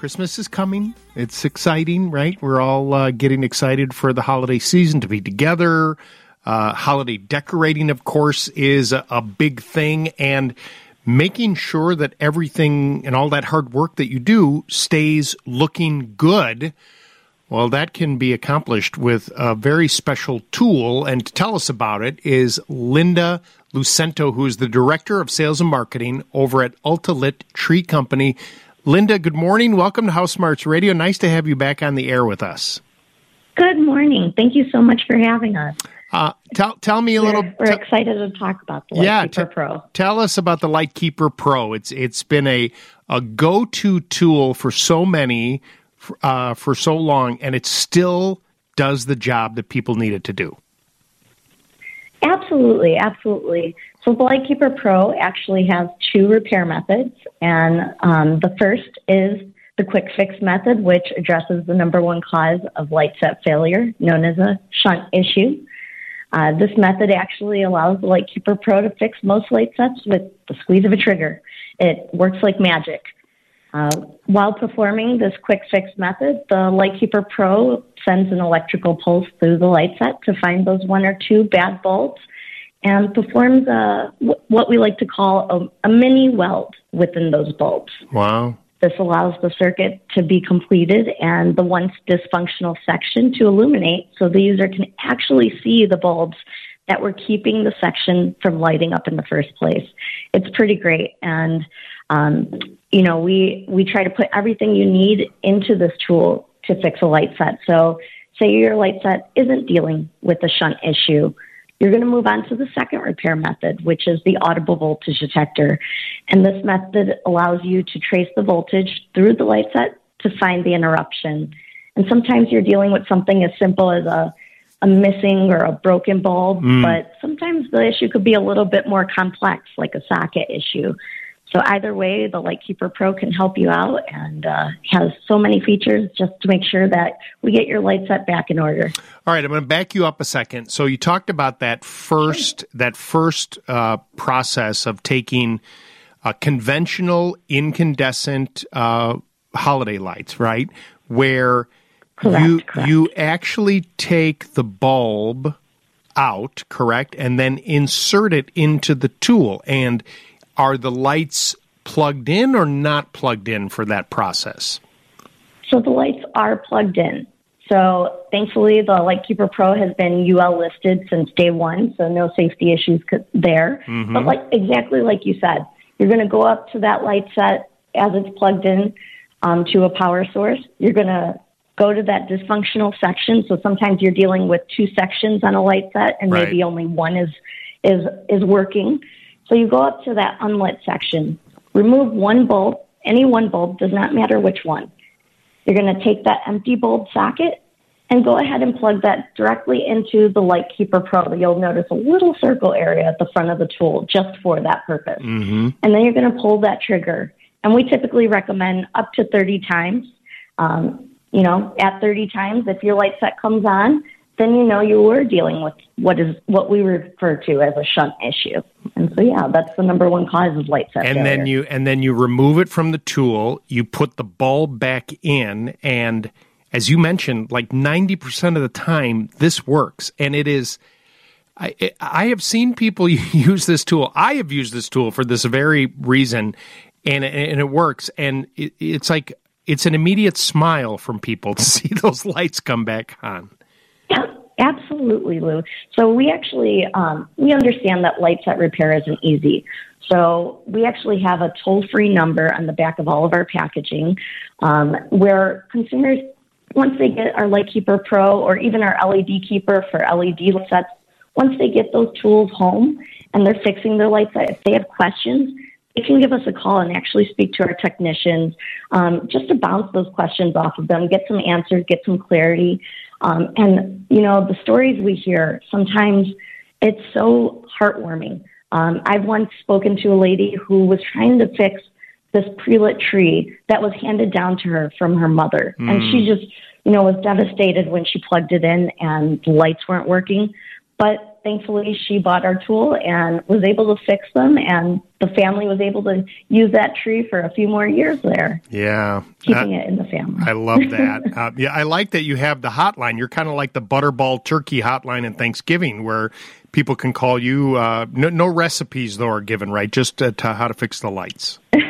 Christmas is coming. It's exciting, right? We're all uh, getting excited for the holiday season to be together. Uh, holiday decorating, of course, is a, a big thing, and making sure that everything and all that hard work that you do stays looking good. Well, that can be accomplished with a very special tool. And to tell us about it is Linda Lucento, who is the Director of Sales and Marketing over at Ultalit Tree Company. Linda, good morning. Welcome to House Smarts Radio. Nice to have you back on the air with us. Good morning. Thank you so much for having us. Uh, tell tell me a we're, little. We're t- excited to talk about the Lightkeeper yeah, t- Pro. Tell us about the Lightkeeper Pro. It's it's been a a go to tool for so many uh, for so long, and it still does the job that people need it to do. Absolutely, absolutely. So Lightkeeper Pro actually has two repair methods, and um, the first is the quick fix method, which addresses the number one cause of light set failure, known as a shunt issue. Uh, this method actually allows the Lightkeeper Pro to fix most light sets with the squeeze of a trigger. It works like magic. Uh, while performing this quick fix method, the Lightkeeper Pro sends an electrical pulse through the light set to find those one or two bad bulbs and performs a, what we like to call a, a mini weld within those bulbs. Wow. This allows the circuit to be completed and the once dysfunctional section to illuminate so the user can actually see the bulbs that were keeping the section from lighting up in the first place. It's pretty great. And, um, you know, we, we try to put everything you need into this tool to fix a light set. So, say your light set isn't dealing with a shunt issue you're going to move on to the second repair method, which is the audible voltage detector. And this method allows you to trace the voltage through the light set to find the interruption. And sometimes you're dealing with something as simple as a, a missing or a broken bulb, mm. but sometimes the issue could be a little bit more complex, like a socket issue. So either way, the Lightkeeper Pro can help you out and uh, has so many features just to make sure that we get your light set back in order. All right, I'm going to back you up a second. So you talked about that first that first uh, process of taking a conventional incandescent uh, holiday lights, right? Where correct, you correct. you actually take the bulb out, correct, and then insert it into the tool and are the lights plugged in or not plugged in for that process? So the lights are plugged in. So thankfully, the Lightkeeper Pro has been UL listed since day one, so no safety issues there. Mm-hmm. But like exactly like you said, you're going to go up to that light set as it's plugged in um, to a power source. You're going to go to that dysfunctional section. So sometimes you're dealing with two sections on a light set, and right. maybe only one is is is working. So you go up to that unlit section, remove one bulb, any one bulb, does not matter which one. You're going to take that empty bulb socket and go ahead and plug that directly into the Lightkeeper Pro. You'll notice a little circle area at the front of the tool just for that purpose. Mm-hmm. And then you're going to pull that trigger. And we typically recommend up to 30 times. Um, you know, at 30 times, if your light set comes on, then you know you were dealing with what is what we refer to as a shunt issue. And so yeah, that's the number one cause of light set. And failure. then you and then you remove it from the tool, you put the bulb back in and as you mentioned, like 90% of the time this works and it is I, I have seen people use this tool. I have used this tool for this very reason, and and it works. And it, it's like it's an immediate smile from people to see those lights come back on. Absolutely, Lou. So we actually um, we understand that light set repair isn't easy. So we actually have a toll-free number on the back of all of our packaging, um, where consumers, once they get our Lightkeeper Pro or even our LED Keeper for LED sets, once they get those tools home and they're fixing their light set, if they have questions, they can give us a call and actually speak to our technicians um, just to bounce those questions off of them, get some answers, get some clarity. Um, and, you know, the stories we hear, sometimes it's so heartwarming. Um, I've once spoken to a lady who was trying to fix this pre-lit tree that was handed down to her from her mother. Mm. And she just, you know, was devastated when she plugged it in and the lights weren't working. But but thankfully she bought our tool and was able to fix them, and the family was able to use that tree for a few more years there. Yeah, keeping uh, it in the family. I love that. uh, yeah, I like that you have the hotline. You're kind of like the Butterball Turkey hotline in Thanksgiving, where people can call you. Uh, no, no, recipes though are given, right? Just uh, to how to fix the lights.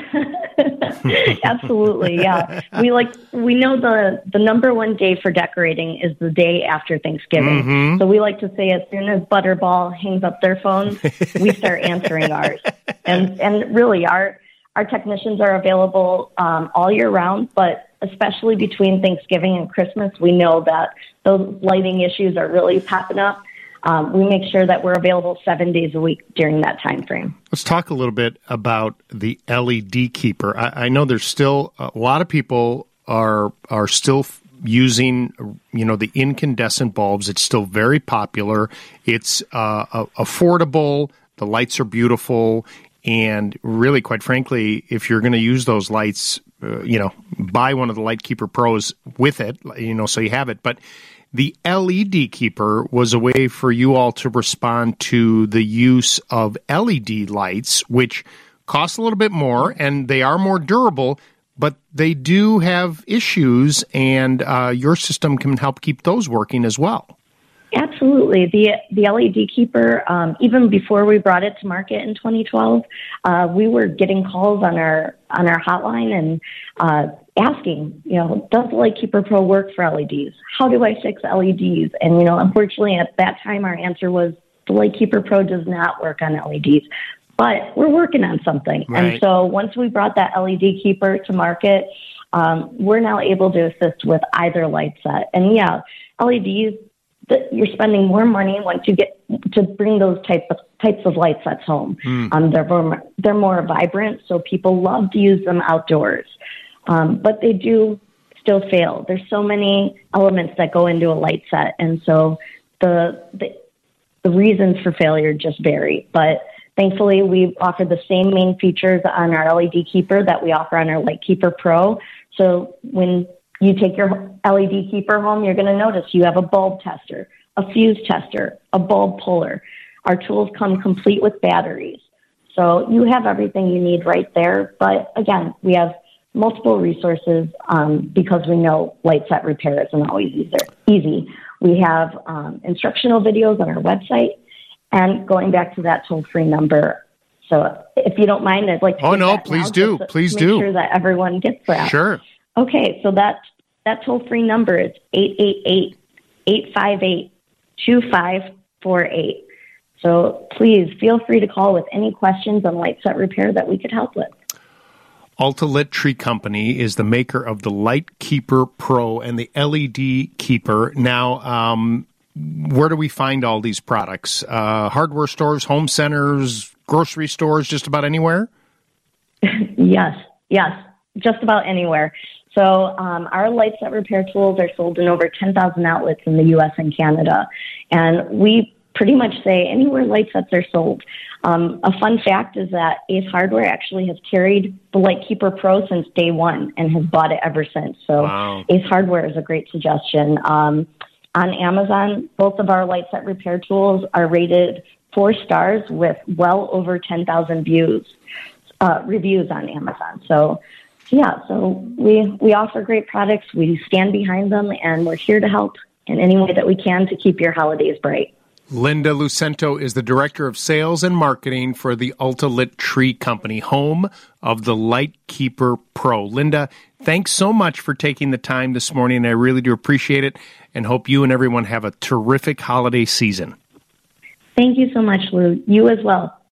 Absolutely, yeah. We like we know the the number one day for decorating is the day after Thanksgiving. Mm-hmm. So we like to say as soon as Butterball hangs up their phone, we start answering ours. And and really our our technicians are available um, all year round, but especially between Thanksgiving and Christmas, we know that those lighting issues are really popping up um, we make sure that we're available seven days a week during that time frame. Let's talk a little bit about the LED keeper. I, I know there's still a lot of people are are still using you know the incandescent bulbs. It's still very popular. It's uh, affordable. The lights are beautiful. And really, quite frankly, if you're going to use those lights, uh, you know, buy one of the Lightkeeper Pros with it, you know, so you have it. But the LED keeper was a way for you all to respond to the use of LED lights, which cost a little bit more and they are more durable, but they do have issues, and uh, your system can help keep those working as well. Absolutely. The the LED keeper, um, even before we brought it to market in 2012, uh, we were getting calls on our on our hotline and uh, asking, you know, does the Lightkeeper Pro work for LEDs? How do I fix LEDs? And you know, unfortunately, at that time, our answer was the Lightkeeper Pro does not work on LEDs. But we're working on something. Right. And so once we brought that LED keeper to market, um, we're now able to assist with either light set. And yeah, LEDs that you're spending more money once you get to bring those types of types of light sets home. Mm. Um, they're more, they're more vibrant, so people love to use them outdoors. Um, but they do still fail. There's so many elements that go into a light set, and so the the, the reasons for failure just vary. But thankfully, we offer the same main features on our LED keeper that we offer on our Light Keeper Pro. So when you take your LED keeper home, you're going to notice you have a bulb tester, a fuse tester, a bulb puller. Our tools come complete with batteries. So you have everything you need right there. But again, we have multiple resources um, because we know light set repair isn't always easy. We have um, instructional videos on our website. And going back to that toll free number, so if you don't mind, I'd like to. Oh no, please do, please make do. Sure that everyone gets that. Sure. Okay, so that that toll free number is 888 858 2548. So please feel free to call with any questions on light set repair that we could help with. Ultalit Tree Company is the maker of the Light Keeper Pro and the LED Keeper. Now, um, where do we find all these products? Uh, hardware stores, home centers, grocery stores, just about anywhere? yes, yes, just about anywhere. So um, our light set repair tools are sold in over 10,000 outlets in the U.S. and Canada, and we pretty much say anywhere light sets are sold. Um, a fun fact is that Ace Hardware actually has carried the Lightkeeper Pro since day one and has bought it ever since. So wow. Ace Hardware is a great suggestion. Um, on Amazon, both of our light set repair tools are rated four stars with well over 10,000 views, uh, reviews on Amazon. So yeah, so we we offer great products. We stand behind them, and we're here to help in any way that we can to keep your holidays bright. Linda Lucento is the Director of Sales and Marketing for the Ultalit Tree Company, home of the Lightkeeper Pro. Linda, thanks so much for taking the time this morning. I really do appreciate it and hope you and everyone have a terrific holiday season. Thank you so much, Lou. You as well.